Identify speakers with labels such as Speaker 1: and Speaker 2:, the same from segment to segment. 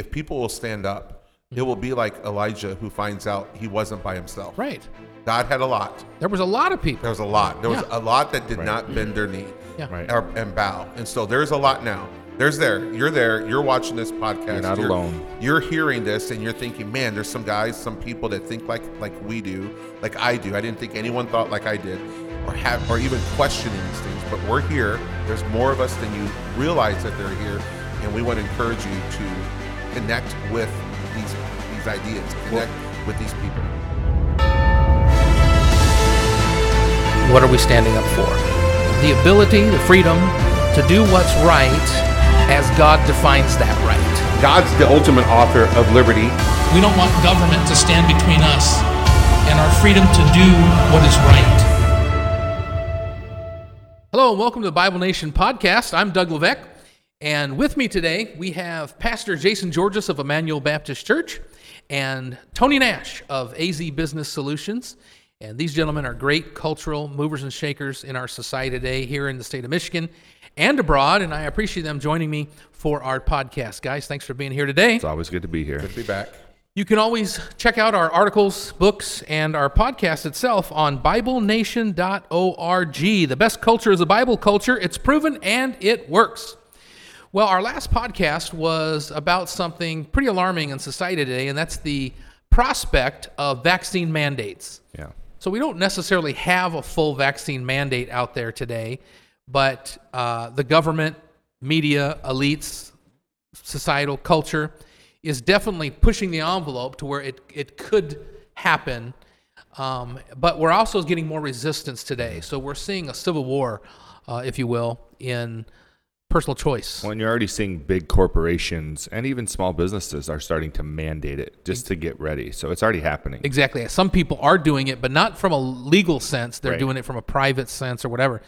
Speaker 1: if people will stand up, it will be like Elijah who finds out he wasn't by himself.
Speaker 2: Right.
Speaker 1: God had a lot.
Speaker 2: There was a lot of people.
Speaker 1: There was a lot. There was
Speaker 2: Yeah.
Speaker 1: a lot that did
Speaker 3: Right.
Speaker 1: not bend their knee
Speaker 2: Yeah.
Speaker 3: Right.
Speaker 1: or, and bow. And so there's a lot now. There's there. You're there. You're watching this podcast.
Speaker 3: You're not alone.
Speaker 1: You're hearing this and you're thinking, man, there's some guys, some people that think like like we do, like I do. I didn't think anyone thought like I did, or have or even questioning these things. But we're here. There's more of us than you realize that they're here, and we want to encourage you to connect with these these ideas, connect with these people.
Speaker 2: What are we standing up for? The ability, the freedom to do what's right as God defines that right.
Speaker 1: God's the ultimate author of liberty.
Speaker 4: We don't want government to stand between us and our freedom to do what is right.
Speaker 2: Hello and welcome to the Bible Nation podcast. I'm Doug Levesque, and with me today we have Pastor Jason Georges of Emmanuel Baptist Church and Tony Nash of AZ Business Solutions. And these gentlemen are great cultural movers and shakers in our society today here in the state of Michigan and abroad. And I appreciate them joining me for our podcast. Guys, thanks for being here today.
Speaker 3: It's always good to be here.
Speaker 1: Good to be back.
Speaker 2: You can always check out our articles, books, and our podcast itself on BibleNation.org. The best culture is a Bible culture. It's proven and it works. Well, our last podcast was about something pretty alarming in society today, and that's the prospect of vaccine mandates.
Speaker 3: Yeah.
Speaker 2: So we don't necessarily have a full vaccine mandate out there today, but uh, the government, media, elites, societal culture is definitely pushing the envelope to where it, it could happen. Um, but we're also getting more resistance today. So we're seeing a civil war, uh, if you will, in personal choice.
Speaker 3: When you're already seeing big corporations and even small businesses are starting to mandate it just to get ready. So it's already happening.
Speaker 2: Exactly. Some people are doing it, but not from a legal sense. They're
Speaker 3: Right.
Speaker 2: doing it from a private sense or whatever.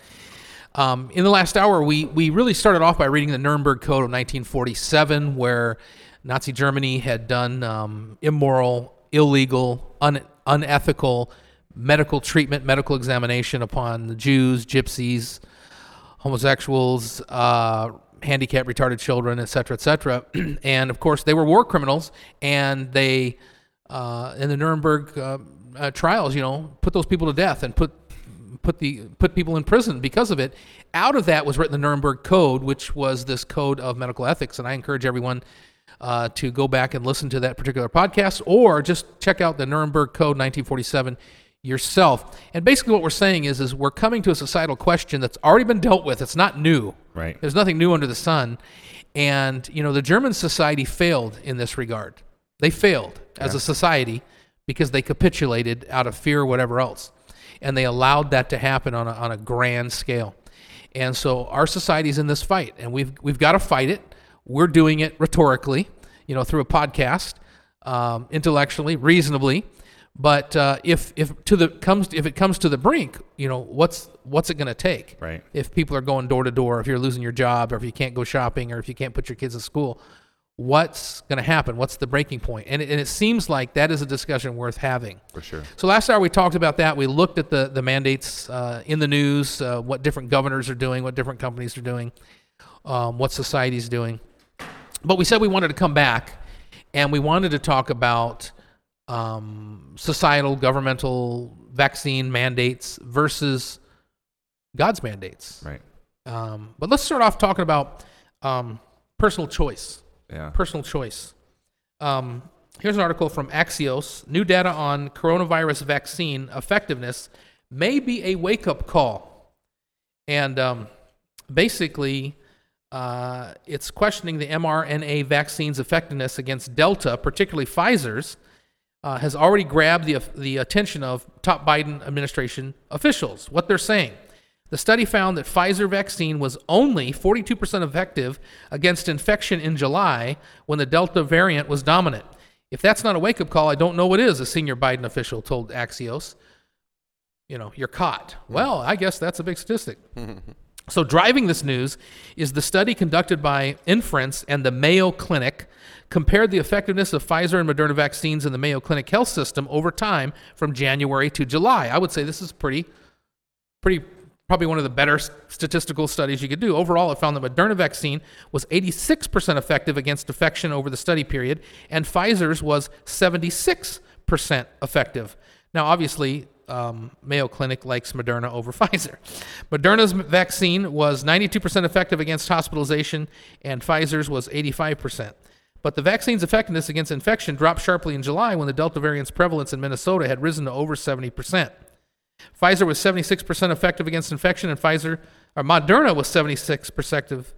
Speaker 2: Um, in the last hour, we, we really started off by reading the Nuremberg Code of 1947, where Nazi Germany had done um, immoral, illegal, un, unethical medical treatment, medical examination upon the Jews, gypsies, homosexuals, uh, handicapped, retarded children, et cetera, et cetera. and of course, they were war criminals, and they, uh, in the Nuremberg uh, uh, trials, you know, put those people to death and put put the put people in prison because of it. Out of that was written the Nuremberg Code, which was this code of medical ethics, and I encourage everyone. Uh, to go back and listen to that particular podcast, or just check out the Nuremberg Code 1947 yourself. And basically, what we're saying is, is we're coming to a societal question that's already been dealt with. It's not new.
Speaker 3: Right.
Speaker 2: There's nothing new under the sun. And you know, the German society failed in this regard. They failed as a society because they capitulated out of fear or whatever else, and they allowed that to happen on a, on a grand scale. And so our society's in this fight, and we've we've got to fight it. We're doing it rhetorically, you know, through a podcast, um, intellectually, reasonably. But uh, if if to the comes if it comes to the brink, you know, what's what's it going to take?
Speaker 3: Right.
Speaker 2: If people are going door to door, if you're losing your job, or if you can't go shopping, or if you can't put your kids in school, what's going to happen? What's the breaking point? And it, and it seems like that is a discussion worth having.
Speaker 3: For sure.
Speaker 2: So last hour we talked about that. We looked at the the mandates uh, in the news, uh, what different governors are doing, what different companies are doing, um, what society's doing. But we said we wanted to come back, and we wanted to talk about um, societal, governmental vaccine mandates versus God's mandates.
Speaker 3: Right.
Speaker 2: Um, but let's start off talking about um, personal choice
Speaker 3: Yeah.
Speaker 2: personal choice. Um, here's an article from Axios. New data on coronavirus vaccine effectiveness may be a wake up call. And um, basically, uh, it's questioning the mRNA vaccine's effectiveness against Delta, particularly Pfizer's, uh, has already grabbed the, the attention of top Biden administration officials. What they're saying. The study found that Pfizer vaccine was only 42% effective against infection in July when the Delta variant was dominant. If that's not a wake up call, I don't know what is, a senior Biden official told Axios. You know, you're caught. Well, I guess that's a big statistic. So, driving this news is the study conducted by nference and the Mayo Clinic compared the effectiveness of Pfizer and Moderna vaccines in the Mayo Clinic health system over time from January to July. I would say this is pretty, pretty probably one of the better statistical studies you could do. Overall, it found the Moderna vaccine was 86% effective against infection over the study period, and Pfizer's was 76% effective. Now, obviously, um, Mayo Clinic likes Moderna over Pfizer. Moderna's vaccine was 92% effective against hospitalization, and Pfizer's was 85%. But the vaccine's effectiveness against infection dropped sharply in July when the Delta variant's prevalence in Minnesota had risen to over 70%. Pfizer was 76% effective against infection, and Pfizer or Moderna was 76% effective,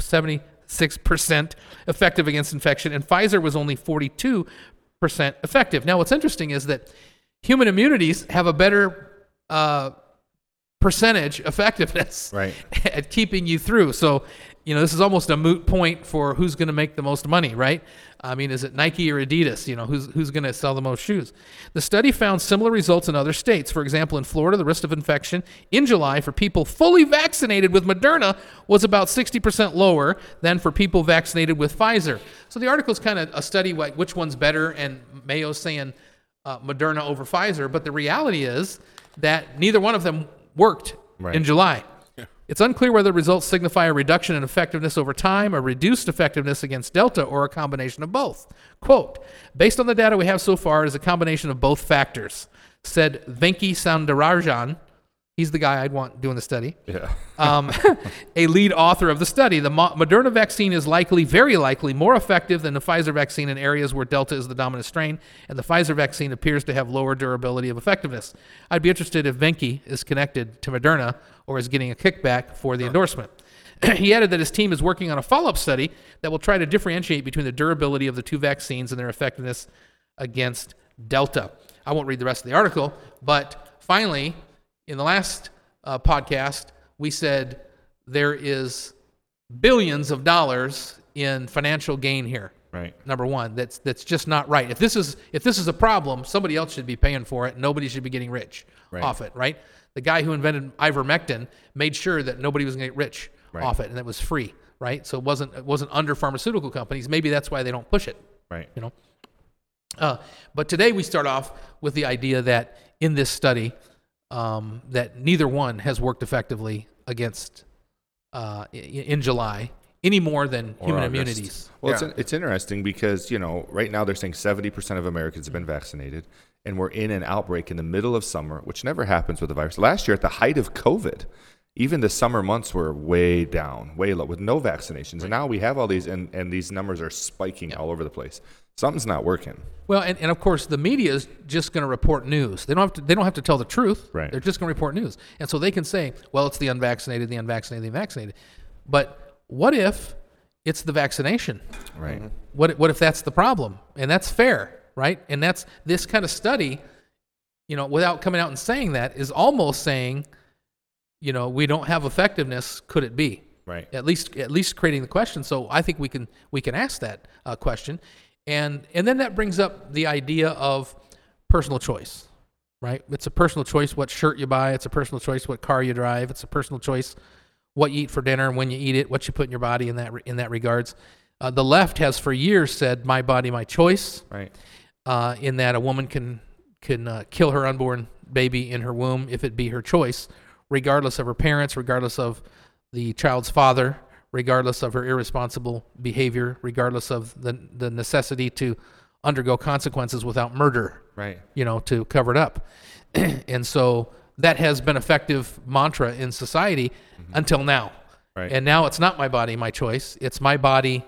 Speaker 2: 76% effective against infection, and Pfizer was only 42% effective. Now, what's interesting is that human immunities have a better uh, percentage effectiveness
Speaker 3: Right.
Speaker 2: at keeping you through. So, you know, this is almost a moot point for who's going to make the most money, right? I mean, is it Nike or Adidas? You know, who's who's going to sell the most shoes? The study found similar results in other states. For example, in Florida, the risk of infection in July for people fully vaccinated with Moderna was about 60% lower than for people vaccinated with Pfizer. So the article is kind of a study like which one's better, and Mayo's saying uh, Moderna over Pfizer. But the reality is that neither one of them worked
Speaker 3: Right.
Speaker 2: in July. It's unclear whether the results signify a reduction in effectiveness over time, a reduced effectiveness against Delta, or a combination of both. Quote Based on the data we have so far, it is a combination of both factors, said Venky Soundararajan. He's the guy I'd want doing the study
Speaker 3: Yeah.
Speaker 2: um, a lead author of the study. The Mo- Moderna vaccine is likely, very likely, more effective than the Pfizer vaccine in areas where Delta is the dominant strain, and the Pfizer vaccine appears to have lower durability of effectiveness. I'd be interested if Venki is connected to Moderna or is getting a kickback for the endorsement. he added that his team is working on a follow up study that will try to differentiate between the durability of the two vaccines and their effectiveness against Delta. I won't read the rest of the article, but finally, in the last uh, podcast, we said there is billions of dollars in financial gain here.
Speaker 3: Right.
Speaker 2: Number one, that's that's just not right. If this is if this is a problem, somebody else should be paying for it. Nobody should be getting rich
Speaker 3: Right.
Speaker 2: off it, right? The guy who invented ivermectin made sure that nobody was going to get rich
Speaker 3: Right.
Speaker 2: off it, and it was free, right? So it wasn't it wasn't under pharmaceutical companies. Maybe that's why they don't push it
Speaker 3: Right.
Speaker 2: you know. Uh, but today we start off with the idea that in this study, um, that neither one has worked effectively against uh, in July any more than
Speaker 3: Or
Speaker 2: human
Speaker 3: August.
Speaker 2: immunities.
Speaker 3: Well,
Speaker 1: Yeah.
Speaker 3: it's, it's interesting because, you know, right now they're saying 70% of Americans have been vaccinated, and we're in an outbreak in the middle of summer, which never happens with the virus. Last year, at the height of COVID, even the summer months were way down, way low, with no vaccinations. And now we have all these, and, and these numbers are spiking all over the place. Something's not working.
Speaker 2: Well, and, and of course, the media is just going to report news. They don't have to. They don't have to tell the truth.
Speaker 3: Right.
Speaker 2: They're just going to report news, and so they can say, "Well, it's the unvaccinated, the unvaccinated, the unvaccinated." But what if it's the vaccination?
Speaker 3: Right.
Speaker 2: What what if that's the problem? And that's fair, right? And that's this kind of study, you know, without coming out and saying that, is almost saying, you know, we don't have effectiveness. Could it be?
Speaker 3: Right.
Speaker 2: At least at least creating the question. So I think we can we can ask that uh, question, and and then that brings up the idea of personal choice, right? It's a personal choice what shirt you buy. It's a personal choice what car you drive. It's a personal choice what you eat for dinner and when you eat it, what you put in your body in that in that regards. Uh, the left has for years said "my body, my choice,"
Speaker 3: Right.
Speaker 2: Uh, in that a woman can can uh, kill her unborn baby in her womb if it be her choice, regardless of her parents, regardless of the child's father, regardless of her irresponsible behavior, regardless of the the necessity to undergo consequences without murder
Speaker 3: Right.
Speaker 2: you know, to cover it up. and so that has been effective mantra in society until now.
Speaker 3: Right.
Speaker 2: And now it's not my body, my choice. It's my body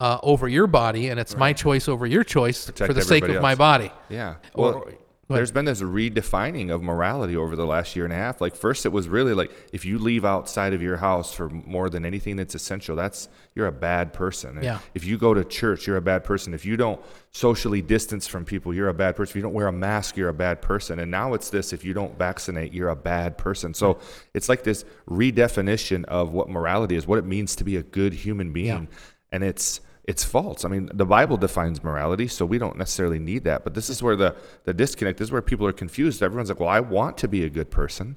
Speaker 2: uh, over your body, and it's my choice over your choice
Speaker 3: Protect
Speaker 2: for the sake of my body.
Speaker 3: Yeah. Well,
Speaker 2: ahead.
Speaker 3: there's been this redefining of morality over the last year and a half. Like first, it was really like if you leave outside of your house for more than anything that's essential, that's you're a bad person. And
Speaker 2: Yeah.
Speaker 3: If you go to church, you're a bad person. If you don't socially distance from people, you're a bad person. If you don't wear a mask, you're a bad person. And now it's this: if you don't vaccinate, you're a bad person. So it's like this redefinition of what morality is, what it means to be a good human being, and it's it's false. I mean, the Bible defines morality, so we don't necessarily need that. But this is where the, the disconnect this is where people are confused. Everyone's like, well, I want to be a good person.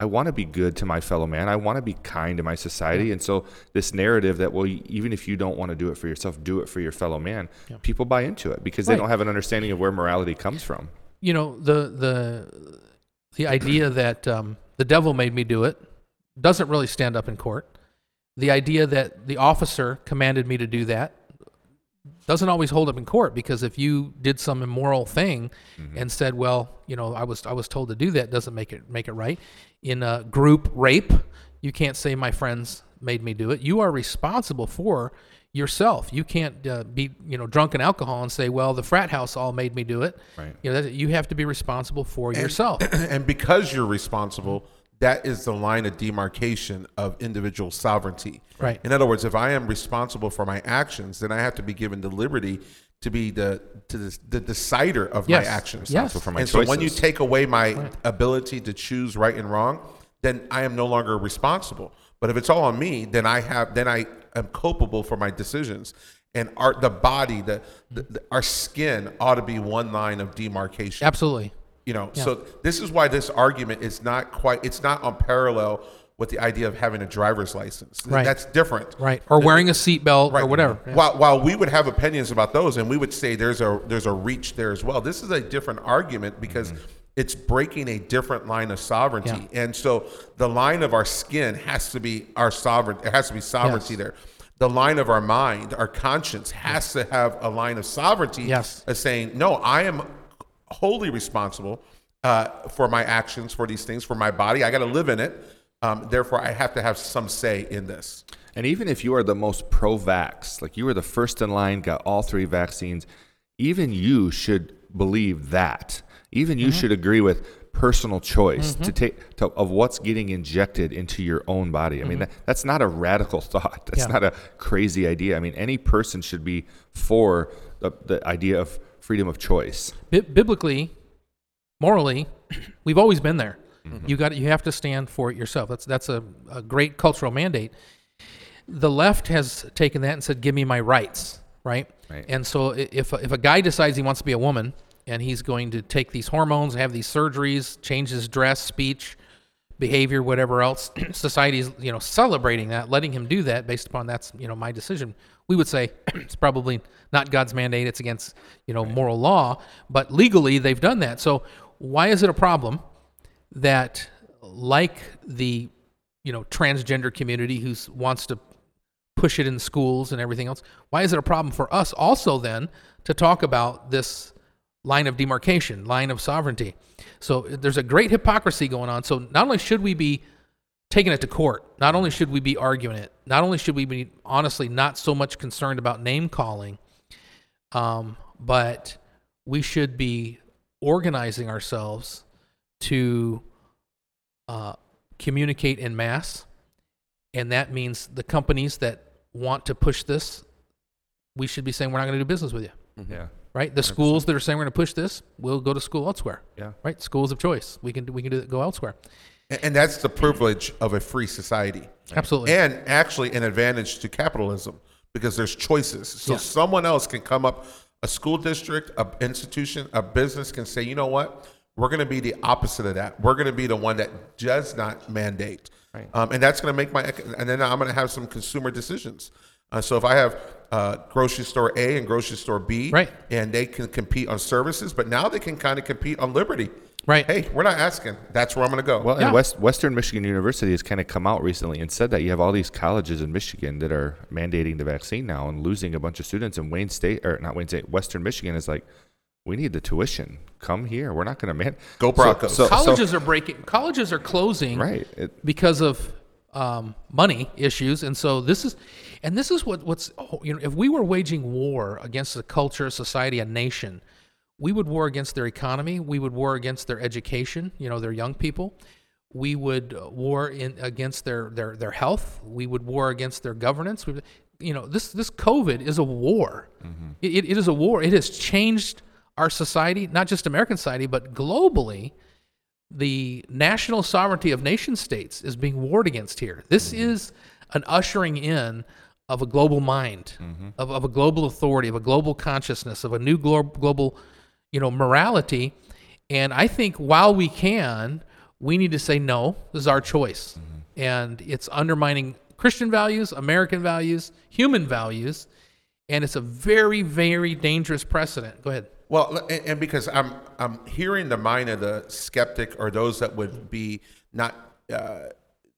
Speaker 3: I want to be good to my fellow man. I want to be kind to my society. And so this narrative that, well, even if you don't want to do it for yourself, do it for your fellow man, people buy into it because they don't have an understanding of where morality comes from.
Speaker 2: You know, the the the idea that um, the devil made me do it doesn't really stand up in court. The idea that the officer commanded me to do that doesn't always hold up in court because if you did some immoral thing and said, "Well, you know, I was I was told to do that," doesn't make it make it right. In a group rape, you can't say my friends made me do it. You are responsible for yourself. You can't uh, be you know drunk in alcohol and say, "Well, the frat house all made me do it."
Speaker 3: Right.
Speaker 2: You know, that, you have to be responsible for yourself.
Speaker 1: and because you're responsible, that is the line of demarcation of individual sovereignty.
Speaker 2: Right.
Speaker 1: In other words, if I am responsible for my actions, then I have to be given the liberty to be the to the, the decider of
Speaker 2: Yes.
Speaker 1: my actions.
Speaker 2: Yes.
Speaker 3: for my
Speaker 1: and so when you take away my ability to choose right and wrong, then I am no longer responsible. But if it's all on me, then I have then I am culpable for my decisions. And our the body, the, the, the our skin ought to be one line of demarcation.
Speaker 2: Absolutely.
Speaker 1: You know, so this is why this argument is not quite it's not on parallel with the idea of having a driver's license.
Speaker 2: Right.
Speaker 1: That's different.
Speaker 2: Right. Or wearing a seatbelt or whatever. Yeah.
Speaker 1: While, while we would have opinions about those, and we would say there's a there's a reach there as well. This is a different argument because mm-hmm. it's breaking a different line of sovereignty, Yeah. and so the line of our skin has to be our sovereign. There has to be sovereignty
Speaker 2: Yes.
Speaker 1: there. The line of our mind, our conscience, has to have a line of sovereignty.
Speaker 2: Yes.
Speaker 1: As saying, no, I am wholly responsible uh, for my actions, for these things, for my body. I got to live in it. Um, therefore, I have to have some say in this.
Speaker 3: And even if you are the most pro vax, like you were the first in line, got all three vaccines, even you should believe that. Even
Speaker 2: Mm-hmm.
Speaker 3: you should agree with personal choice to take to, of what's getting injected into your own body. I mean, that, that's not a radical thought. That's
Speaker 2: Mm-hmm. Yeah.
Speaker 3: not a crazy idea. I mean, any person should be for the, the idea of freedom of choice.
Speaker 2: Bi- biblically, morally, we've always been there.
Speaker 3: Mm-hmm.
Speaker 2: You got you have to stand for it yourself. That's that's a, a great cultural mandate. The left has taken that and said, "Give me my rights." Right.
Speaker 3: Right.
Speaker 2: And so if if a guy decides he wants to be a woman and he's going to take these hormones, have these surgeries, change his dress, speech, behavior, whatever else, society's you know celebrating that, letting him do that based upon that's you know my decision. We would say it's probably not God's mandate; it's against you know moral law, but legally they've done that. So why is it a problem that, like the you know transgender community who wants to push it in schools and everything else, why is it a problem for us also then to talk about this line of demarcation, line of sovereignty. So eh, there's a great hypocrisy going on. So not only should we be taking it to court, not only should we be arguing it, not only should we be honestly not so much concerned about name calling, um, but we should be organizing ourselves to uh, communicate in mass. And that means the companies that want to push this, we should be saying, we're not going to do business with you
Speaker 3: Yeah.
Speaker 2: right? The schools that are saying we're going to push this, we'll go to school elsewhere.
Speaker 3: Yeah.
Speaker 2: Right? Schools of choice. We can we can do, go elsewhere.
Speaker 1: And, and that's the privilege of a free society.
Speaker 2: Absolutely.
Speaker 1: And actually an advantage to capitalism because there's choices. So
Speaker 2: Yeah.
Speaker 1: someone else can come up, a school district, a institution, a business can say, you know what? We're going to be the opposite of that. We're going to be the one that does not mandate.
Speaker 3: Right.
Speaker 1: Um, and that's going to make my, and then I'm going to have some consumer decisions. Uh, so if I have uh, grocery store A and grocery store B,
Speaker 2: Right.
Speaker 1: and they can compete on services, but now they can kind of compete on liberty.
Speaker 2: Right.
Speaker 1: Hey, we're not asking. That's where I'm going to go.
Speaker 3: Well,
Speaker 2: Yeah.
Speaker 3: and West, Western Michigan University has kind of come out recently and said that you have all these colleges in Michigan that are mandating the vaccine now and losing a bunch of students. And Wayne State, or not Wayne State, Western Michigan is like, we need the tuition. Come here. We're not going to man.
Speaker 1: Go Broncos.
Speaker 3: So, so,
Speaker 2: colleges are breaking, colleges are closing
Speaker 3: right. It,
Speaker 2: because of um, money issues. And so this is, and this is what, what's, oh, you know, if we were waging war against a culture, a society, a nation, we would war against their economy. We would war against their education, you know, their young people. We would uh, war in against their, their, their health. We would war against their governance. Would- you know, this, this COVID is a war. Mm-hmm. It, it- it is a war. It has changed our society, not just American society, but globally the national sovereignty of nation states is being warred against here. This mm-hmm. is an ushering in of a global mind, mm-hmm. of, of a global authority, of a global consciousness, of a new glo- global, you know, morality. And I think while we can, we need to say no. This is our choice, and it's undermining Christian values, American values, human values, and it's a very, very dangerous precedent. Go ahead.
Speaker 1: Well, and, and because I'm I'm hearing the mind of the skeptic or those that would be not uh,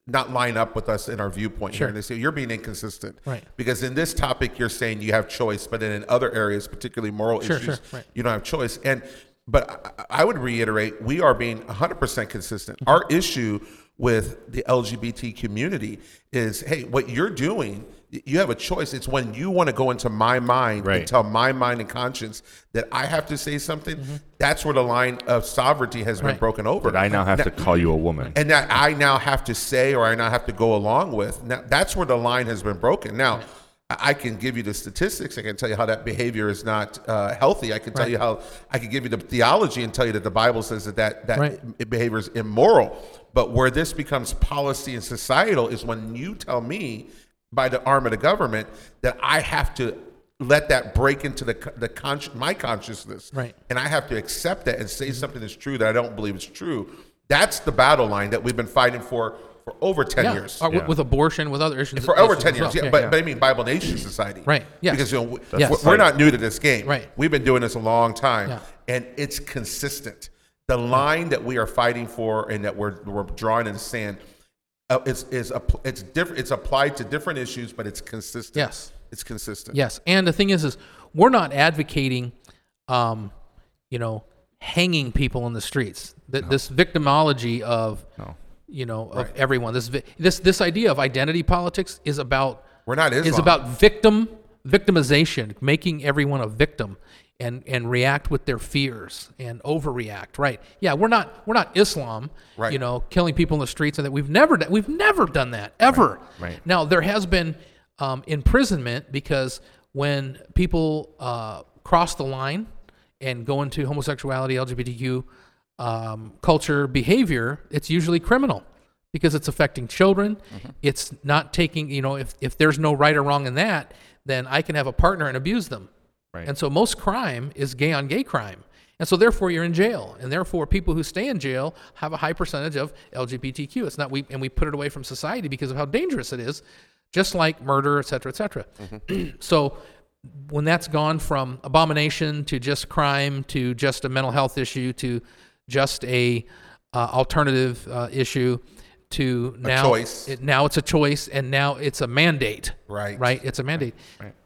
Speaker 1: not line up with us in our viewpoint
Speaker 2: Sure.
Speaker 1: here, and they say you're being inconsistent.
Speaker 2: Right.
Speaker 1: Because in this topic, you're saying you have choice, but then in other areas, particularly moral
Speaker 2: Sure,
Speaker 1: issues,
Speaker 2: sure, right.
Speaker 1: you don't have choice. And but I, I would reiterate, we are being 100% consistent.
Speaker 2: Mm-hmm.
Speaker 1: Our issue with the LGBT community is, hey, what you're doing, you have a choice. It's when you want to go into my mind
Speaker 3: Right.
Speaker 1: and tell my mind and conscience that I have to say something. That's where the line of sovereignty has been
Speaker 2: Mm-hmm.
Speaker 1: Broken over.
Speaker 3: That I now have to call you a woman.
Speaker 1: and that I now have to say or I now have to go along with. Now, that's where the line has been broken. Now, I I can give you the statistics. I can tell you how that behavior is not uh, healthy. I can tell
Speaker 2: Right.
Speaker 1: you how I can give you the theology and tell you that the Bible says that that, that
Speaker 2: Right.
Speaker 1: behavior is immoral. But where this becomes policy and societal is when you tell me by the arm of the government that I have to let that break into the the consci- my consciousness
Speaker 2: Right.
Speaker 1: and I have to accept that and say mm-hmm. something that's true that I don't believe is true. That's the battle line that we've been fighting for for over ten
Speaker 2: yeah.
Speaker 1: years.
Speaker 2: Uh, with-
Speaker 3: Yeah.
Speaker 2: with abortion, with other issues.
Speaker 1: for over
Speaker 2: issues
Speaker 1: ten years,
Speaker 2: well.
Speaker 1: yeah, but, but I mean Bible Nation Society,
Speaker 2: Right, yes.
Speaker 1: Because you know we-
Speaker 2: Yes.
Speaker 1: we're, we're not new to this game,
Speaker 2: Right.
Speaker 1: We've been doing this a long time,
Speaker 2: Yeah.
Speaker 1: and it's consistent. The line that we are fighting for and that we're we're drawing in the sand, uh, is is a, it's different. It's applied to different issues, but it's consistent.
Speaker 2: Yes.
Speaker 1: it's consistent.
Speaker 2: Yes, and the thing is, is we're not advocating, um, you know, hanging people in the streets. Th- This victimology of,
Speaker 3: No.
Speaker 2: you know, of everyone. This vi- this this idea of identity politics is about
Speaker 1: We're not
Speaker 2: is about victim victimization, making everyone a victim. And, and react with their fears and overreact, right? Yeah, we're not we're not Islam,
Speaker 1: Right.
Speaker 2: you know, killing people in the streets, and that we've never done, we've never done that ever.
Speaker 3: right.
Speaker 2: Now there has been um, imprisonment because when people uh, cross the line and go into homosexuality, LGBTQ um, culture behavior, it's usually criminal because it's affecting children. It's not taking you know if if there's no right or wrong in that, then I can have a partner and abuse them.
Speaker 3: Right.
Speaker 2: And so most crime is gay on gay crime. And so therefore you're in jail. And therefore people who stay in jail have a high percentage of LGBTQ. It's not we and we put it away from society because of how dangerous it is, just like murder, et cetera, et cetera. so when that's gone from abomination to just crime to just a mental health issue to just a uh, alternative uh, issue to now
Speaker 1: choice.
Speaker 2: It, now it's a choice and now it's a mandate.
Speaker 1: Right.
Speaker 2: Right. It's a mandate.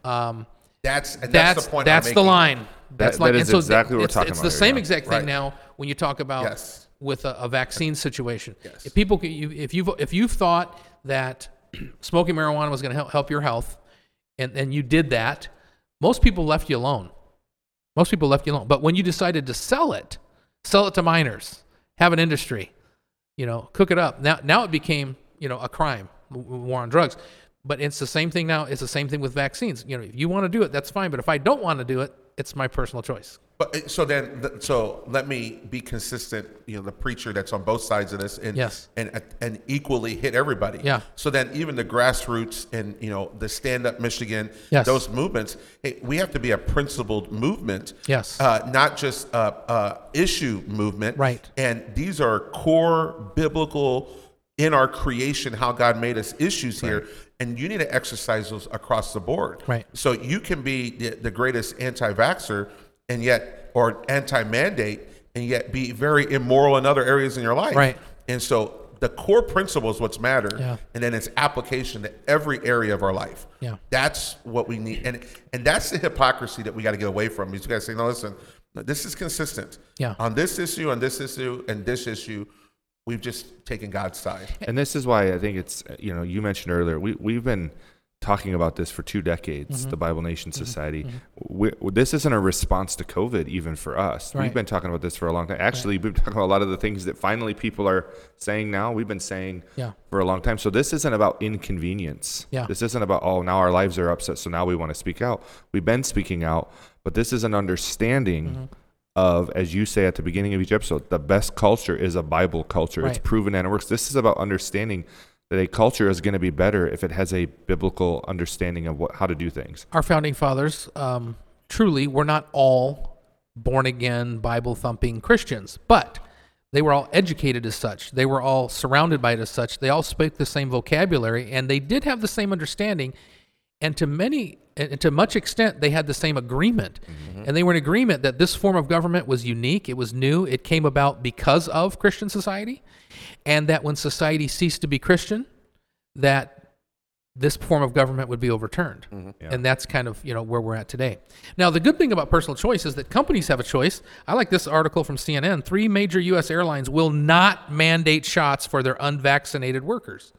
Speaker 2: Um,
Speaker 1: That's and that's,
Speaker 2: that's
Speaker 1: the point.
Speaker 2: that's
Speaker 1: I'm
Speaker 2: the line. That's
Speaker 3: that
Speaker 2: like
Speaker 3: is
Speaker 2: and so
Speaker 3: exactly what we're
Speaker 2: it's,
Speaker 3: talking
Speaker 2: it's
Speaker 3: about
Speaker 2: the
Speaker 3: here,
Speaker 2: same
Speaker 3: yeah.
Speaker 2: exact thing
Speaker 1: Right.
Speaker 2: now when you talk about
Speaker 1: Yes.
Speaker 2: with a, a vaccine situation.
Speaker 1: Yes.
Speaker 2: If people, can- you- if you if you thought that smoking marijuana was going to help help your health, and and you did that, most people left you alone. Most people left you alone. But when you decided to sell it, sell it to minors, have an industry, you know, cook it up. Now, now it became, you know, a crime, w- w- war on drugs. But it's the same thing now. It's the same thing with vaccines. You know, if you want to do it, that's fine. But if I don't want to do it, it's my personal choice.
Speaker 1: But uh, so then, so let me be consistent. You know, the preacher that's on both sides of this, and
Speaker 2: Yes.
Speaker 1: and and equally hit everybody.
Speaker 2: Yeah.
Speaker 1: So then, even the grassroots and you know the Stand Up Michigan,
Speaker 2: Yes.
Speaker 1: those movements. Hey, we have to be a principled movement.
Speaker 2: Yes.
Speaker 1: Uh, not just a, a issue movement.
Speaker 2: Right.
Speaker 1: And these are core biblical in our creation, how God made us issues here, and you need to exercise those across the board.
Speaker 2: Right.
Speaker 1: So you can be the, the greatest anti-vaxxer and yet, or anti-mandate, and yet be very immoral in other areas in your life.
Speaker 2: Right.
Speaker 1: And so the core principle is what's matter,
Speaker 2: Yeah.
Speaker 1: and then its application to every area of our life.
Speaker 2: Yeah.
Speaker 1: That's what we need, and and that's the hypocrisy that we got to get away from. These guys say, "No, listen, this is consistent.
Speaker 2: Yeah.
Speaker 1: On this issue, on this issue, and this issue, we've just taken God's side.
Speaker 3: And this is why I think it's you know you mentioned earlier we we've been talking about this for two decades.
Speaker 2: Mm-hmm.
Speaker 3: The Bible Nation Society. We, this isn't a response to COVID even for us.
Speaker 2: Right.
Speaker 3: We've been talking about this for a long time. Actually, we've been talking about a lot of the things that finally people are saying now. We've been saying
Speaker 2: Yeah.
Speaker 3: for a long time. So this isn't about inconvenience.
Speaker 2: Yeah.
Speaker 3: This isn't about oh now our lives are upset so now we want to speak out. We've been speaking out, but this is an understanding.
Speaker 2: Mm-hmm.
Speaker 3: Of, as you say at the beginning of each episode, the best culture is a Bible culture. It's proven and it works. This is about understanding that a culture is going to be better if it has a biblical understanding of what how to do things.
Speaker 2: Our founding fathers, um, truly, were not all born again, Bible thumping Christians, but they were all educated as such. They were all surrounded by it as such. They all spoke the same vocabulary, and they did have the same understanding. And to many, and to much extent, they had the same agreement. Mm-hmm. And they were in agreement that this form of government was unique, it was new, it came about because of Christian society, and that when society ceased to be Christian, that this form of government would be overturned. Mm-hmm. And that's kind of, you know, where we're at today. Now, the good thing about personal choice is that companies have a choice. I like this article from CNN. Three major US airlines will not mandate shots for their unvaccinated workers.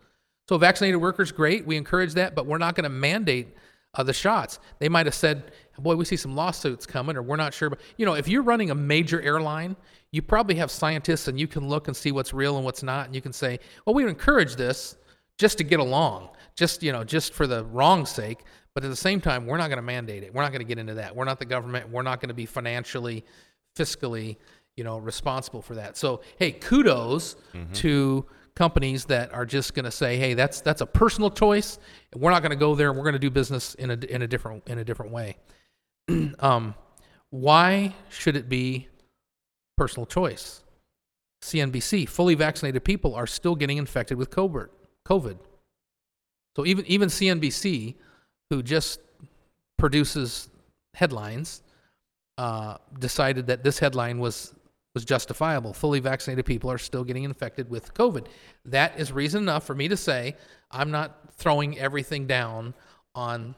Speaker 2: So vaccinated workers, great. We encourage that, but we're not going to mandate uh, the shots. They might have said, "Boy, we see some lawsuits coming," or "We're not sure." But you know, if you're running a major airline, you probably have scientists, and you can look and see what's real and what's not, and you can say, "Well, we encourage this just to get along, just you know, just for the wrong sake." But at the same time, we're not going to mandate it. We're not going to get into that. We're not the government. We're not going to be financially, fiscally, you know, responsible for that. So, hey, kudos to companies that are just going to say, "Hey, that's that's a personal choice. We're not going to go there. We're going to do business in a in a different in a different way." um, why should it be personal choice? CNBC: Fully vaccinated people are still getting infected with COVID. So even even CNBC, who just produces headlines, uh, decided that this headline was was justifiable. Fully vaccinated people are still getting infected with COVID. That is reason enough for me to say I'm not throwing everything down on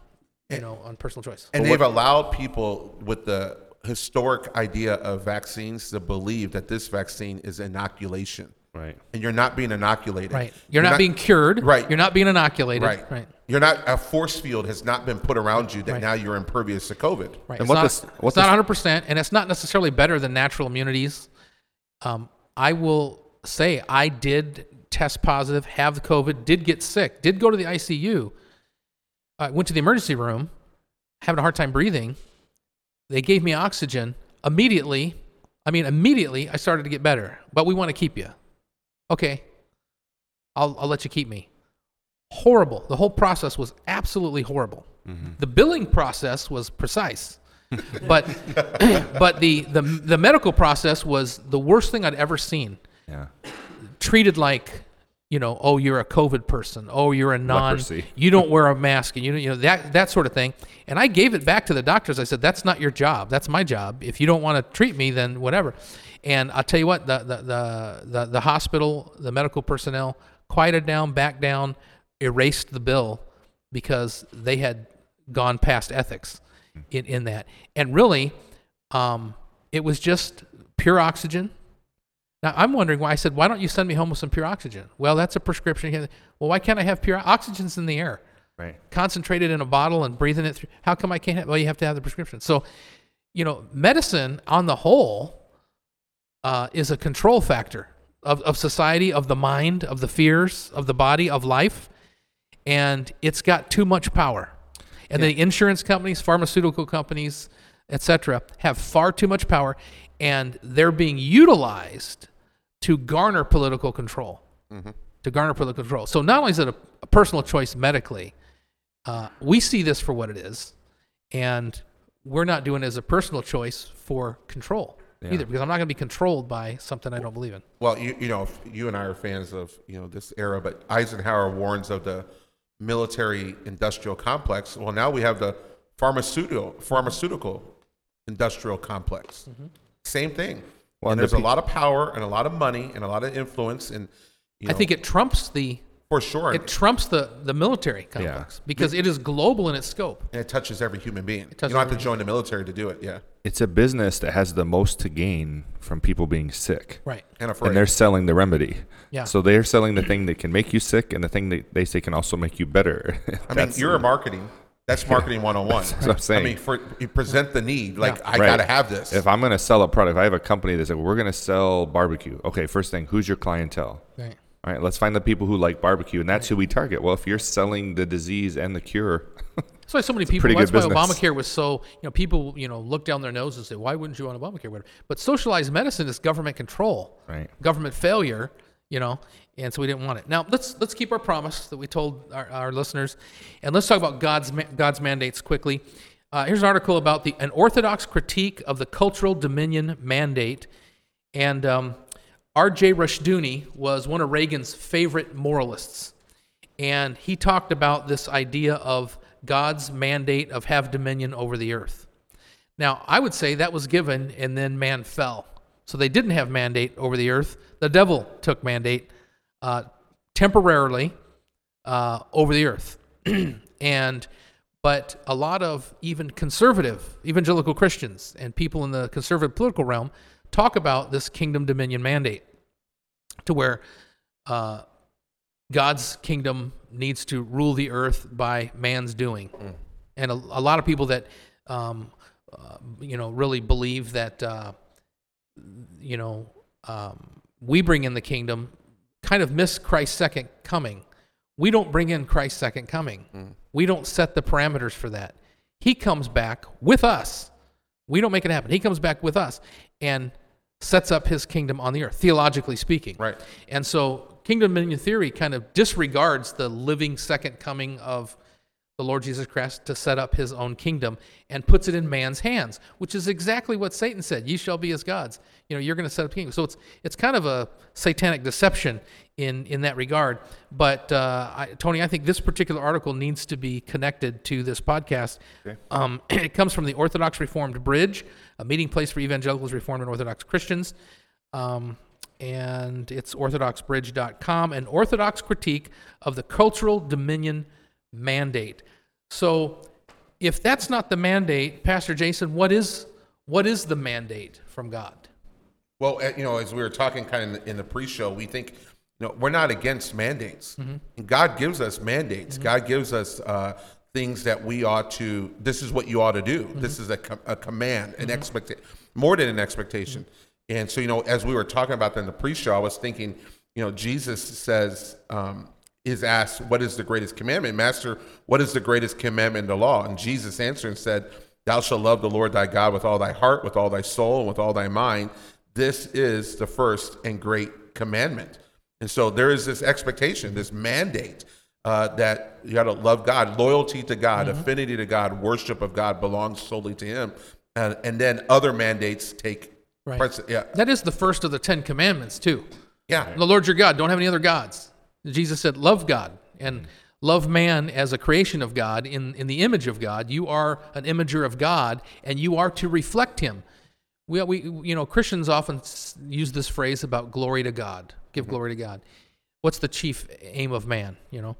Speaker 2: you know on personal choice.
Speaker 1: And they've allowed people with the historic idea of vaccines to believe that this vaccine is inoculation.
Speaker 3: Right.
Speaker 1: And you're not being inoculated.
Speaker 2: Right. You're, not, being cured.
Speaker 1: Right.
Speaker 2: You're not being inoculated.
Speaker 1: Right.
Speaker 2: Right.
Speaker 1: You're not a force field has not been put around you that
Speaker 2: Right.
Speaker 1: now you're impervious to COVID.
Speaker 2: Right.
Speaker 3: And
Speaker 2: it's
Speaker 3: what
Speaker 2: not,
Speaker 3: this- what
Speaker 2: it's not 100, percent and it's not necessarily better than natural immunities. Um, I will say I did test positive, have the COVID, did get sick, did go to the ICU. I went to the emergency room, having a hard time breathing. They gave me oxygen immediately. I mean, immediately I started to get better. But we want to keep you. Okay, I'll I'll let you keep me. Horrible. The whole process was absolutely horrible. Mm-hmm. The billing process was precise, but but the, the the medical process was the worst thing I'd ever seen.
Speaker 3: Yeah.
Speaker 2: Treated like, you know, oh, you're a COVID person. Oh, you're a non.
Speaker 3: Leprosy.
Speaker 2: You don't wear a mask, and you know, you know that that sort of thing. And I gave it back to the doctors. I said, that's not your job. That's my job. If you don't want to treat me, then whatever. And I'll tell you what, the the the the, the hospital, the medical personnel quieted down, backed down, erased the bill because they had gone past ethics in, in that. And really, um, it was just pure oxygen. Now I'm wondering why I said, why don't you send me home with some pure oxygen? Well, that's a prescription. Well, why can't I have pure oxygen's in the air?
Speaker 3: Right.
Speaker 2: concentrated in a bottle and breathing it through. How come I can't have? Well, you have to have the prescription. So, you know, medicine on the whole uh, is a control factor of, of society, of the mind, of the fears, of the body, of life, and it's got too much power. And the insurance companies, pharmaceutical companies, etc., have far too much power, and they're being utilized to garner political control. To garner political control. So not only is it a, a personal choice medically, uh, we see this for what it is, and we're not doing it as a personal choice for control either, because I'm not going to be controlled by something I don't believe in.
Speaker 1: Well, you you know, if you and I are fans of you know this era, but Eisenhower warns of the military industrial complex. Well, now we have the pharmaceutical pharmaceutical industrial complex. Mm-hmm. Same thing.
Speaker 3: Well,
Speaker 1: and
Speaker 3: and the
Speaker 1: there's a lot of power and a lot of money and a lot of influence, and you know,
Speaker 2: I think it trumps the
Speaker 1: for sure,
Speaker 2: it trumps the the military complex because it is global in its scope.
Speaker 1: and it touches every human being. You don't have to join the military to do it. Yeah,
Speaker 3: It's a business that has the most to gain from people being sick.
Speaker 2: Right.
Speaker 1: and afraid.
Speaker 3: And they're selling the remedy.
Speaker 2: Yeah.
Speaker 3: So they're selling the thing that can make you sick and the thing that they say can also make you better.
Speaker 1: I mean, you're a marketing. That's marketing 101.
Speaker 3: what I'm saying.
Speaker 1: I mean, for you present the need. Like I
Speaker 3: Right.
Speaker 1: got to have this.
Speaker 3: If I'm going to sell a product, I have a company that's like, we're going to sell barbecue. Okay, first thing, who's your clientele?
Speaker 2: Right.
Speaker 3: All right, let's find the people who like barbecue, and that's who we target. Well, if you're selling the disease and the cure,
Speaker 2: That's why so many people. That's why
Speaker 3: business.
Speaker 2: Obamacare was so. You know, people you know look down their nose and say, "Why wouldn't you want Obamacare?" Whatever. But socialized medicine is government control,
Speaker 3: Right.
Speaker 2: Government failure. You know, and so we didn't want it. Now let's let's keep our promise that we told our, our listeners, and let's talk about God's God's mandates quickly. Uh, here's an article about the an orthodox critique of the cultural dominion mandate, and um, R.J. Rushdoony was one of Reagan's favorite moralists and he talked about this idea of God's mandate of have dominion over the earth. Now, I would say that was given and then man fell. So they didn't have mandate over the earth. The devil took mandate uh, temporarily uh, over the earth. and but a lot of even conservative evangelical Christians and people in the conservative political realm talk about this kingdom dominion mandate to where uh, God's kingdom needs to rule the earth by man's doing. And a, a lot of people that, um, uh, you know, really believe that, uh, you know, um, we bring in the kingdom kind of miss Christ's second coming. We don't bring in Christ's second coming. We don't set the parameters for that. He comes back with us. We don't make it happen. He comes back with us and sets up his kingdom on the earth, theologically speaking.
Speaker 1: Right.
Speaker 2: And so kingdom dominion theory kind of disregards the living second coming of the Lord Jesus Christ to set up his own kingdom and puts it in man's hands, which is exactly what Satan said. Ye shall be as gods. You know, you're going to set up a kingdom. So it's it's kind of a satanic deception in in that regard. But uh, I, Tony, I think this particular article needs to be connected to this podcast. Um, it comes from the Orthodox Reformed Bridge, a meeting place for evangelicals, Reformed, and Orthodox Christians. Um, and it's orthodoxbridge.com, an orthodox critique of the cultural dominion mandate. So, if that's not the mandate, Pastor Jason, what is what is the mandate from God?
Speaker 1: Well, uh, you know, as we were talking kind of in the pre-show, we think, you know, we're not against mandates. And God gives us mandates. Mm-hmm. God gives us uh, things that we ought to. This is what you ought to do. Mm-hmm. This is a, com- a command, an expectation, more than an expectation. And so, you know, as we were talking about that in the pre-show, I was thinking, you know, Jesus says, um, is asked, "What is the greatest commandment, Master? What is the greatest commandment in the law?" And Jesus answered and said, "Thou shalt love the Lord thy God with all thy heart, with all thy soul, and with all thy mind. This is the first and great commandment." And so there is this expectation, this mandate uh, that you got to love God, loyalty to God, affinity to God, worship of God belongs solely to Him, and, and then other mandates take
Speaker 2: Right.
Speaker 1: precedence. Yeah,
Speaker 2: That is the first of the Ten Commandments, too.
Speaker 1: yeah,
Speaker 2: The Lord your God, don't have any other gods. Jesus said, Love God and love man as a creation of God in, in the image of God. You are an imager of God and you are to reflect him. We, we you know, Christians often use this phrase about glory to God, give mm-hmm. glory to God. What's the chief aim of man, you know?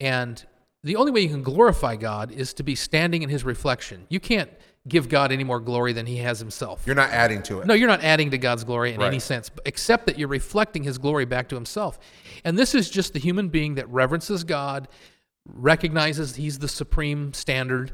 Speaker 2: And the only way you can glorify God is to be standing in his reflection. You can't give God any more glory than he has himself.
Speaker 1: you're not adding to it.
Speaker 2: No, you're not adding to God's glory in any sense, except that you're reflecting his glory back to himself. And this is just the human being that reverences God, recognizes he's the supreme standard,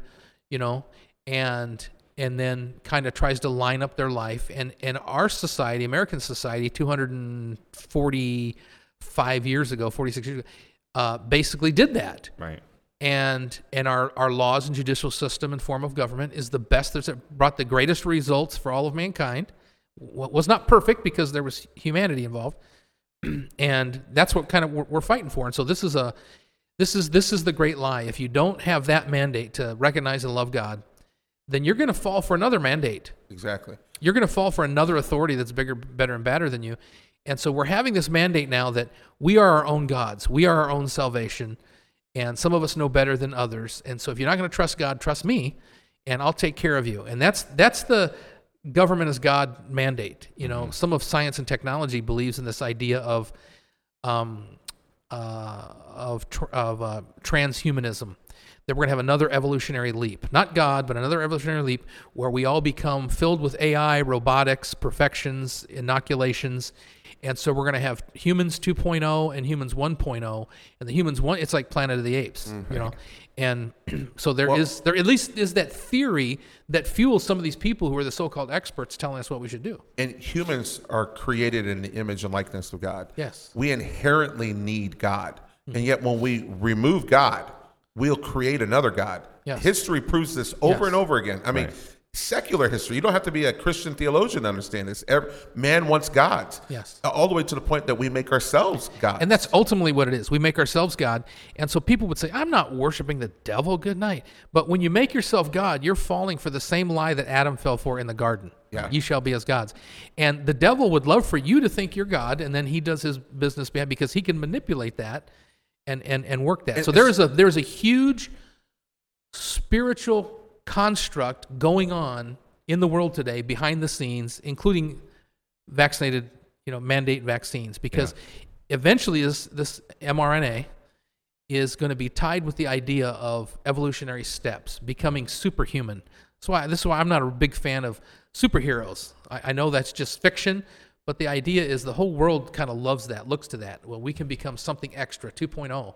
Speaker 2: you know, and and then kind of tries to line up their life. And and our society, American society, 245 years ago, 46 years ago, uh, basically did that
Speaker 3: Right.
Speaker 2: and and our, our laws and judicial system and form of government is the best that's brought the greatest results for all of mankind. What was not perfect because there was humanity involved, and that's what kind of we're, we're fighting for. And so this is a this is this is the great lie. If you don't have that mandate to recognize and love God, then you're going to fall for another mandate
Speaker 1: Exactly.
Speaker 2: you're going to fall for another authority that's bigger, better, and badder than you. And so we're having this mandate now that we are our own gods, we are our own salvation, and some of us know better than others. And so if you're not going to trust God, trust me, and I'll take care of you. And that's that's the government as God mandate. You know, some of science and technology believes in this idea of um, uh, of tr- of uh, transhumanism. That we're going to have another evolutionary leap, not God, but another evolutionary leap where we all become filled with AI, robotics, perfections, inoculations, and so we're going to have humans 2.0 and humans 1.0, and the humans one, it's like Planet of the Apes, mm-hmm. you know, and so there is there at least is that theory that fuels some of these people who are the so-called experts telling us what we should do.
Speaker 1: And humans are created in the image and likeness of God.
Speaker 2: Yes.
Speaker 1: We inherently need God. Mm-hmm. And yet when we remove God, we'll create another God.
Speaker 2: Yes.
Speaker 1: History proves this over
Speaker 2: Yes.
Speaker 1: and over again. I mean, secular history, you don't have to be a Christian theologian to understand this. Ev- Man wants gods.
Speaker 2: Yes.
Speaker 1: Uh, all the way to the point that we make ourselves God.
Speaker 2: And that's ultimately what it is. We make ourselves God. And so people would say, I'm not worshiping the devil. Good night. But when you make yourself God, you're falling for the same lie that Adam fell for in the garden.
Speaker 1: Yeah.
Speaker 2: You shall be as gods. And the devil would love for you to think you're God, and then he does his business behind because he can manipulate that and, and, and work that.
Speaker 1: And
Speaker 2: so there is a there's a huge spiritual construct going on in the world today behind the scenes, including vaccinated, you know, mandate vaccines, because eventually this this mRNA is going to be tied with the idea of evolutionary steps, becoming superhuman. So I, this is why I'm not a big fan of superheroes. I, I know that's just fiction, but the idea is the whole world kind of loves that, looks to that. Well, we can become something extra, 2.0,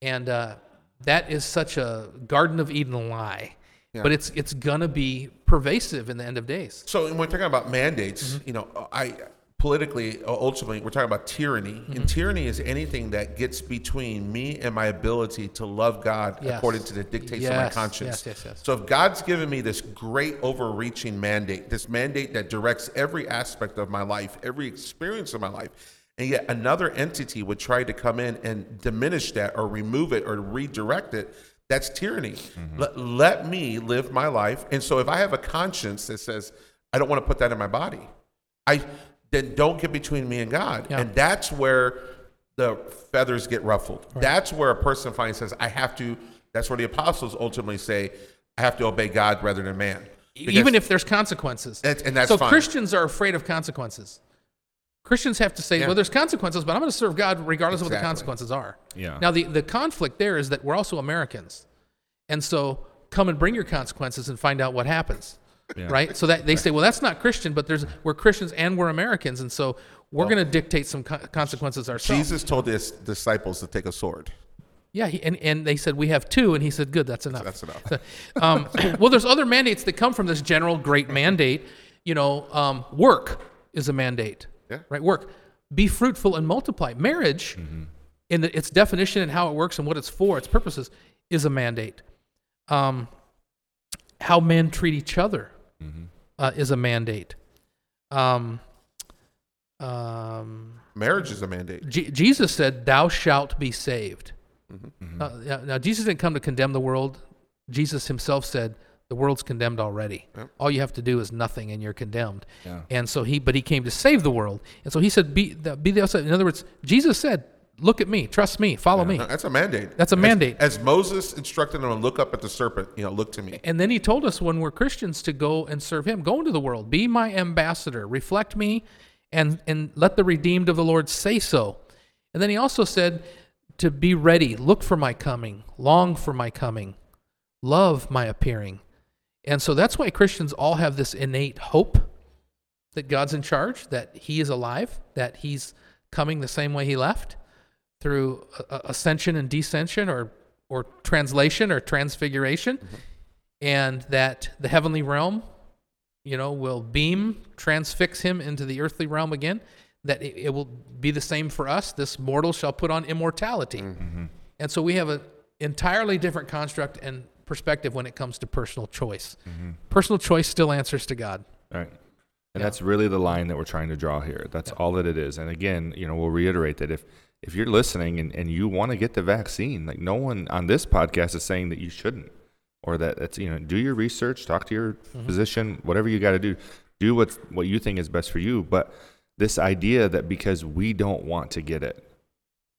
Speaker 2: and uh, that is such a Garden of Eden lie. But it's it's gonna be pervasive in the end of days.
Speaker 1: So when we're talking about mandates,
Speaker 2: Mm-hmm.
Speaker 1: you know, I politically, uh, ultimately, we're talking about tyranny,
Speaker 2: Mm-hmm.
Speaker 1: and tyranny is anything that gets between me and my ability to love God
Speaker 2: Yes.
Speaker 1: according to the dictates of my conscience.
Speaker 2: yes, yes, yes.
Speaker 1: So if God's given me this great overreaching mandate, this mandate that directs every aspect of my life, every experience of my life, and yet another entity would try to come in and diminish that or remove it or redirect it, that's tyranny. Let, let me live my life. And so if I have a conscience that says, I don't want to put that in my body, I then don't get between me and God.
Speaker 2: Yeah.
Speaker 1: And that's where the feathers get ruffled. That's where a person finally says, I have to, that's where the apostles ultimately say, I have to obey God rather than man. Because-
Speaker 2: even if there's consequences.
Speaker 1: That's- and that's
Speaker 2: so
Speaker 1: fine.
Speaker 2: Christians are afraid of consequences. Christians have to say,
Speaker 1: Yeah.
Speaker 2: well, there's consequences, but I'm going to serve God regardless of what the consequences are.
Speaker 3: Yeah.
Speaker 2: Now, the, the conflict there is that we're also Americans. And so come and bring your consequences and find out what happens.
Speaker 3: Yeah.
Speaker 2: Right? So that they say, well, that's not Christian, but there's we're Christians and we're Americans. And so we're going to dictate some co- consequences ourselves.
Speaker 1: Jesus told his disciples to take a sword.
Speaker 2: Yeah, he, and, and they said we have two, and he said, "Good, that's enough."
Speaker 1: That's enough.
Speaker 2: um, well, there's other mandates that come from this general great mandate. You know, um, work is a mandate,
Speaker 1: Yeah.
Speaker 2: right? Work, be fruitful and multiply. Marriage, in the, its definition and how it works and what it's for, its purposes, is a mandate. Um, how men treat each other uh, is a mandate. Um, um,
Speaker 1: Marriage is a mandate.
Speaker 2: Je- Jesus said, "Thou shalt be saved." Uh, yeah, now, Jesus didn't come to condemn the world. Jesus himself said, "The world's condemned already. All you have to do is nothing, and you're condemned."
Speaker 3: Yeah.
Speaker 2: And so he, but he came to save the world. And so he said, "Be the, be the outside." In other words, Jesus said, "Look at me, trust me, follow me."
Speaker 1: That's a mandate.
Speaker 2: That's a
Speaker 1: As-
Speaker 2: mandate.
Speaker 1: As, Moses instructed them to look up at the serpent, you know, look to me.
Speaker 2: And then he told us when we're Christians to go and serve him. Go into the world, be my ambassador, reflect me, and, and let the redeemed of the Lord say so. And then he also said to be ready, look for my coming, long for my coming, love my appearing. And so that's why Christians all have this innate hope that God's in charge, that he is alive, that he's coming the same way he left through ascension and descension or or translation or transfiguration mm-hmm. and that the heavenly realm you know will beam transfix him into the earthly realm again that it, it will be the same for us. This mortal shall put on immortality. Mm-hmm. And so we have an entirely different construct and perspective when it comes to personal choice. Mm-hmm. Personal choice still answers to god.
Speaker 3: Right. And that's really the line that we're trying to draw here. That's all that it is. And again, you know, we'll reiterate that if if you're listening and, and you want to get the vaccine, like no one on this podcast is saying that you shouldn't. Or that it's you know, do your research, talk to your mm-hmm. physician, whatever you gotta do. Do what what you think is best for you. But this idea that because we don't want to get it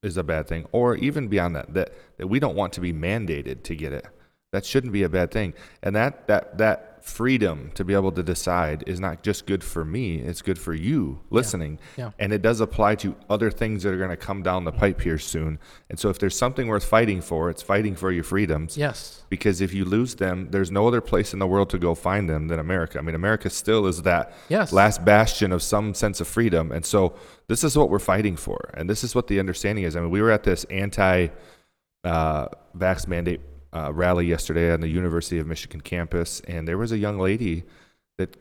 Speaker 3: is a bad thing. Or even beyond that, that, that we don't want to be mandated to get it. That shouldn't be a bad thing. And that that that freedom to be able to decide is not just good for me, it's good for you listening.
Speaker 2: Yeah.
Speaker 3: And it does apply to other things that are going to come down the pipe here soon. And so if there's something worth fighting for, it's fighting for your freedoms.
Speaker 2: yes
Speaker 3: Because if you lose them, there's no other place in the world to go find them than America. I mean, America still is that
Speaker 2: Yes.
Speaker 3: last bastion of some sense of freedom. And so this is what we're fighting for. And this is what the understanding is. I mean, we were at this anti uh, vax mandate uh, rally yesterday on the University of Michigan campus, and there was a young lady that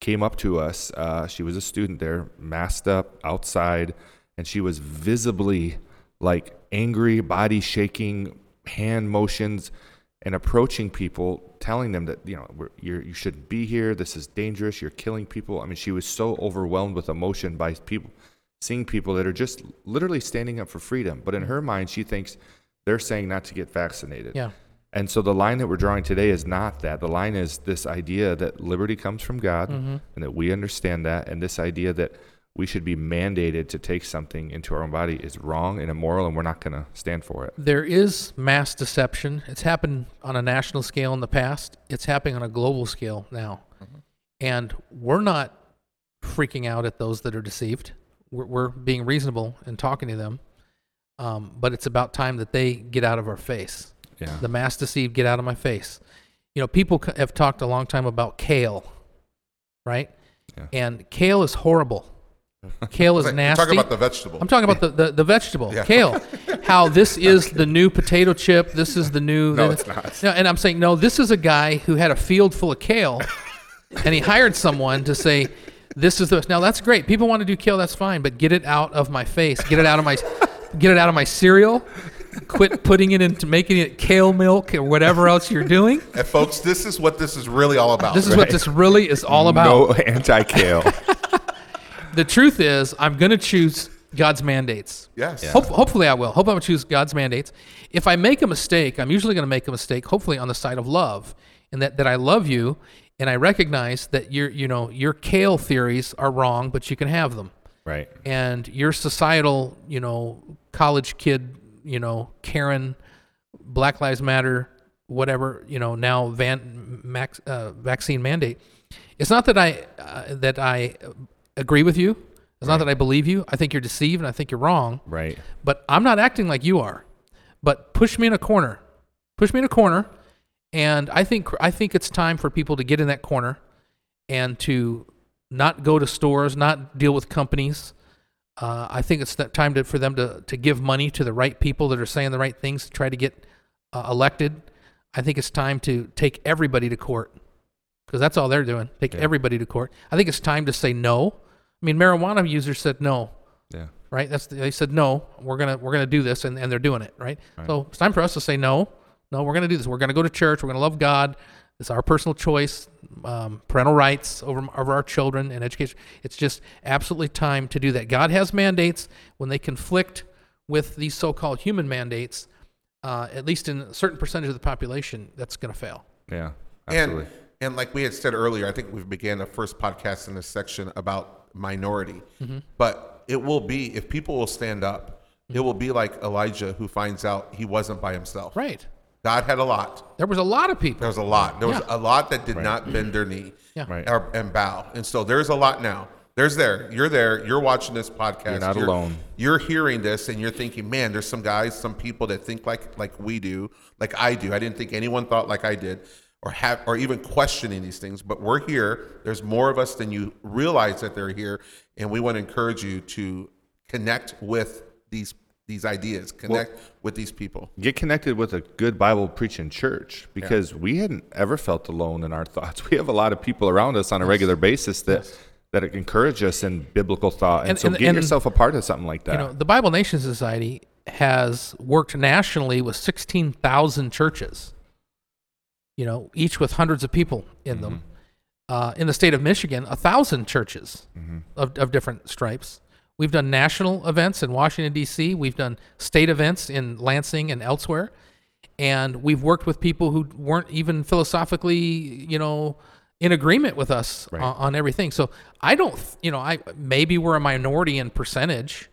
Speaker 3: came up to us. Uh, she was a student there, masked up outside, and she was visibly like angry, body shaking, hand motions, and approaching people, telling them that you know you shouldn't be here. This is dangerous. You're killing people. I mean, she was so overwhelmed with emotion by people, seeing people that are just literally standing up for freedom. But in her mind, she thinks they're saying not to get vaccinated.
Speaker 2: yeah
Speaker 3: And so the line that we're drawing today is not that. The line is this idea that liberty comes from God
Speaker 2: Mm-hmm.
Speaker 3: and that we understand that, and this idea that we should be mandated to take something into our own body is wrong and immoral, and we're not going to stand for it.
Speaker 2: There is mass deception. It's happened on a national scale in the past. It's happening on a global scale now. And we're not freaking out at those that are deceived. We're, we're being reasonable and talking to them. Um, but it's about time that they get out of our face.
Speaker 3: Yeah.
Speaker 2: The mass deceived get out of my face. You know, people have talked a long time about kale, right?
Speaker 3: Yeah.
Speaker 2: And kale is horrible. Kale is
Speaker 1: Like,
Speaker 2: nasty.
Speaker 1: talking about the vegetable.
Speaker 2: I'm talking about the, the, the vegetable,
Speaker 1: Yeah.
Speaker 2: kale. How this is the new potato chip. This is the new.
Speaker 3: No, it's not.
Speaker 2: No, and I'm saying, no, this is a guy who had a field full of kale and he hired someone to say, this is the. Now, that's great. People want to do kale, that's fine, but get it out of my face. Get it out of my. Get it out of my cereal. Quit putting it into making it kale milk or whatever else you're doing.
Speaker 1: and folks, this is what this is really all about.
Speaker 2: This is what this really is all about.
Speaker 3: No anti kale.
Speaker 2: The truth is, I'm going to choose God's mandates.
Speaker 1: yes.
Speaker 2: Hope, hopefully, I will. Hope I will choose God's mandates. If I make a mistake, I'm usually going to make a mistake. Hopefully, on the side of love, and that, that I love you, and I recognize that your you know your kale theories are wrong, but you can have them,
Speaker 3: right.
Speaker 2: and your societal you know college kid you know Karen, Black Lives Matter, whatever you know now van max, uh, vaccine mandate. It's not that I uh, that I agree with you. It's not that I believe you. I think you're deceived, and I think you're wrong
Speaker 3: Right.
Speaker 2: but I'm not acting like you are. But push me in a corner, push me in a corner, and I think I think it's time for people to get in that corner and to not go to stores, not deal with companies. Uh, I think it's time to, for them to to give money to the right people that are saying the right things to try to get uh, elected. I think it's time to take everybody to court because that's all they're doing. Take
Speaker 3: Yeah.
Speaker 2: everybody to court. I think it's time to say no. I mean, marijuana users said no
Speaker 3: Yeah.
Speaker 2: right? That's they said no, we're gonna we're gonna do this, and, and they're doing it, Right? right? So it's time for us to say no, no, we're gonna do this. We're gonna go to church. We're gonna love God. It's our personal choice, um, parental rights over over our children and education. It's just absolutely time to do that. God has mandates when they conflict with these so-called human mandates. Uh, at least in a certain percentage of the population, that's gonna fail.
Speaker 3: Yeah. Absolutely.
Speaker 1: And and like we had said earlier, I think we began the first podcast in this section about minority.
Speaker 2: Mm-hmm.
Speaker 1: But it will be if people will stand up, it will be like Elijah who finds out he wasn't by himself.
Speaker 2: Right?
Speaker 1: God had a lot.
Speaker 2: There was a lot of people.
Speaker 1: There was a lot. There was
Speaker 2: Yeah.
Speaker 1: a lot that did not bend their knee
Speaker 2: Yeah.
Speaker 3: Right.
Speaker 1: or, and bow. And so there's a lot now. There's there. You're there. You're watching this podcast.
Speaker 3: You're not alone.
Speaker 1: You're hearing this and you're thinking, man, there's some guys, some people that think like like we do, like I do. I didn't think anyone thought like I did, or have or even questioning these things. But we're here. There's more of us than you realize that they're here, and we want to encourage you to connect with these these ideas, connect with these people.
Speaker 3: Get connected with a good Bible preaching church because we hadn't ever felt alone in our thoughts. We have a lot of people around us on a regular basis that that encourage us in biblical thought. And,
Speaker 2: And-
Speaker 3: so
Speaker 2: and-
Speaker 3: get
Speaker 2: and-
Speaker 3: yourself a part of something like that.
Speaker 2: You know, the Bible Nation Society has worked nationally with 16,000 churches, you know, each with hundreds of people in them. Uh, in the state of Michigan, a thousand churches of, of different stripes. We've done national events in Washington, D.C., we've done state events in Lansing and elsewhere. And we've worked with people who weren't even philosophically, you know, in agreement with us
Speaker 3: Right.
Speaker 2: on, on everything. So I don't, you know, I maybe we're a minority in percentage,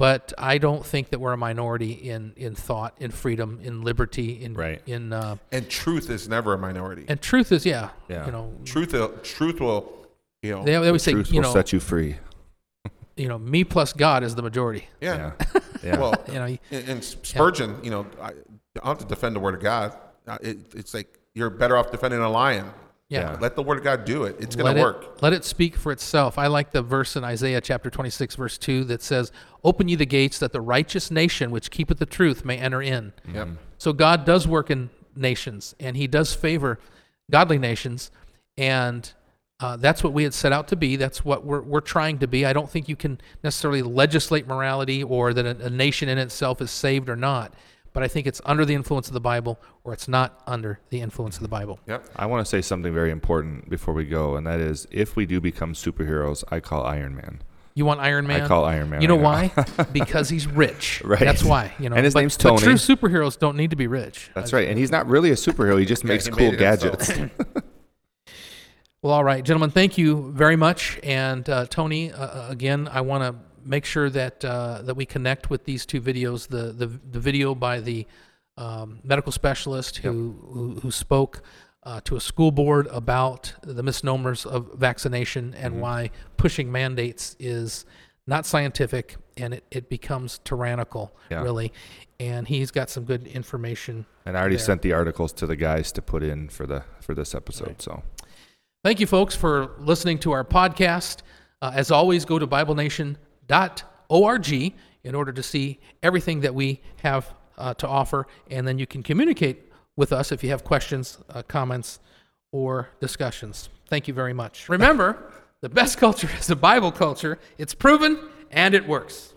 Speaker 2: but I don't think that we're a minority in in thought, in freedom, in liberty, in
Speaker 3: Right.
Speaker 2: in uh,
Speaker 1: And truth is never a minority.
Speaker 2: and truth is yeah,
Speaker 3: Yeah.
Speaker 2: you know,
Speaker 1: truth, truth will, you know,
Speaker 2: they, they always say
Speaker 3: Truth
Speaker 2: you
Speaker 3: will
Speaker 2: know
Speaker 3: set you free.
Speaker 2: You know me plus God is the majority.
Speaker 1: yeah.
Speaker 3: Yeah. Yeah.
Speaker 1: Well,
Speaker 2: You know,
Speaker 1: and, and Spurgeon, you know, I, I don't have to defend the word of God. Uh, It, it's like you're better off defending a lion.
Speaker 2: yeah.
Speaker 3: Yeah.
Speaker 1: Let the word of God do it. It's going
Speaker 2: let
Speaker 1: to
Speaker 2: it,
Speaker 1: work.
Speaker 2: Let it speak for itself. I like the verse in Isaiah chapter 26, verse 2 that says, Open ye the gates that the righteous nation which keepeth the truth may enter in.
Speaker 1: Yep.
Speaker 2: So God does work in nations, and He does favor godly nations, and uh, that's what we had set out to be. That's what we're, we're trying to be. I don't think you can necessarily legislate morality or that a, a nation in itself is saved or not, but I think it's under the influence of the Bible or it's not under the influence of the Bible.
Speaker 1: Yep.
Speaker 3: I want to say something very important before we go, and that is if we do become superheroes, I call Iron Man.
Speaker 2: You want Iron Man?
Speaker 3: I call Iron Man.
Speaker 2: You know
Speaker 3: right
Speaker 2: why? because he's rich.
Speaker 3: Right.
Speaker 2: That's why. You know.
Speaker 3: And his
Speaker 2: but,
Speaker 3: name's
Speaker 2: But true
Speaker 3: Tony.
Speaker 2: superheroes don't need to be rich.
Speaker 3: That's right. And he's not really a superhero. He just makes
Speaker 1: he
Speaker 3: cool
Speaker 1: made it himself.
Speaker 3: gadgets.
Speaker 2: Well, all right, gentlemen, thank you very much. And uh, Tony, uh, uh, again, I want to make sure that uh, that we connect with these two videos. The the, the video by the um, medical specialist who who, who spoke uh, to a school board about the misnomers of vaccination and why pushing mandates is not scientific and it, it becomes tyrannical,
Speaker 3: Yeah.
Speaker 2: really. And he's got some good information.
Speaker 3: And I already
Speaker 2: there.
Speaker 3: sent the articles to the guys to put in for the for this episode. So
Speaker 2: Thank you, folks, for listening to our podcast. Uh, as always, go to BibleNation.org in order to see everything that we have uh, to offer, and then you can communicate with us if you have questions, uh, comments, or discussions. Thank you very much. Remember, the best culture is the Bible culture. It's proven and it works.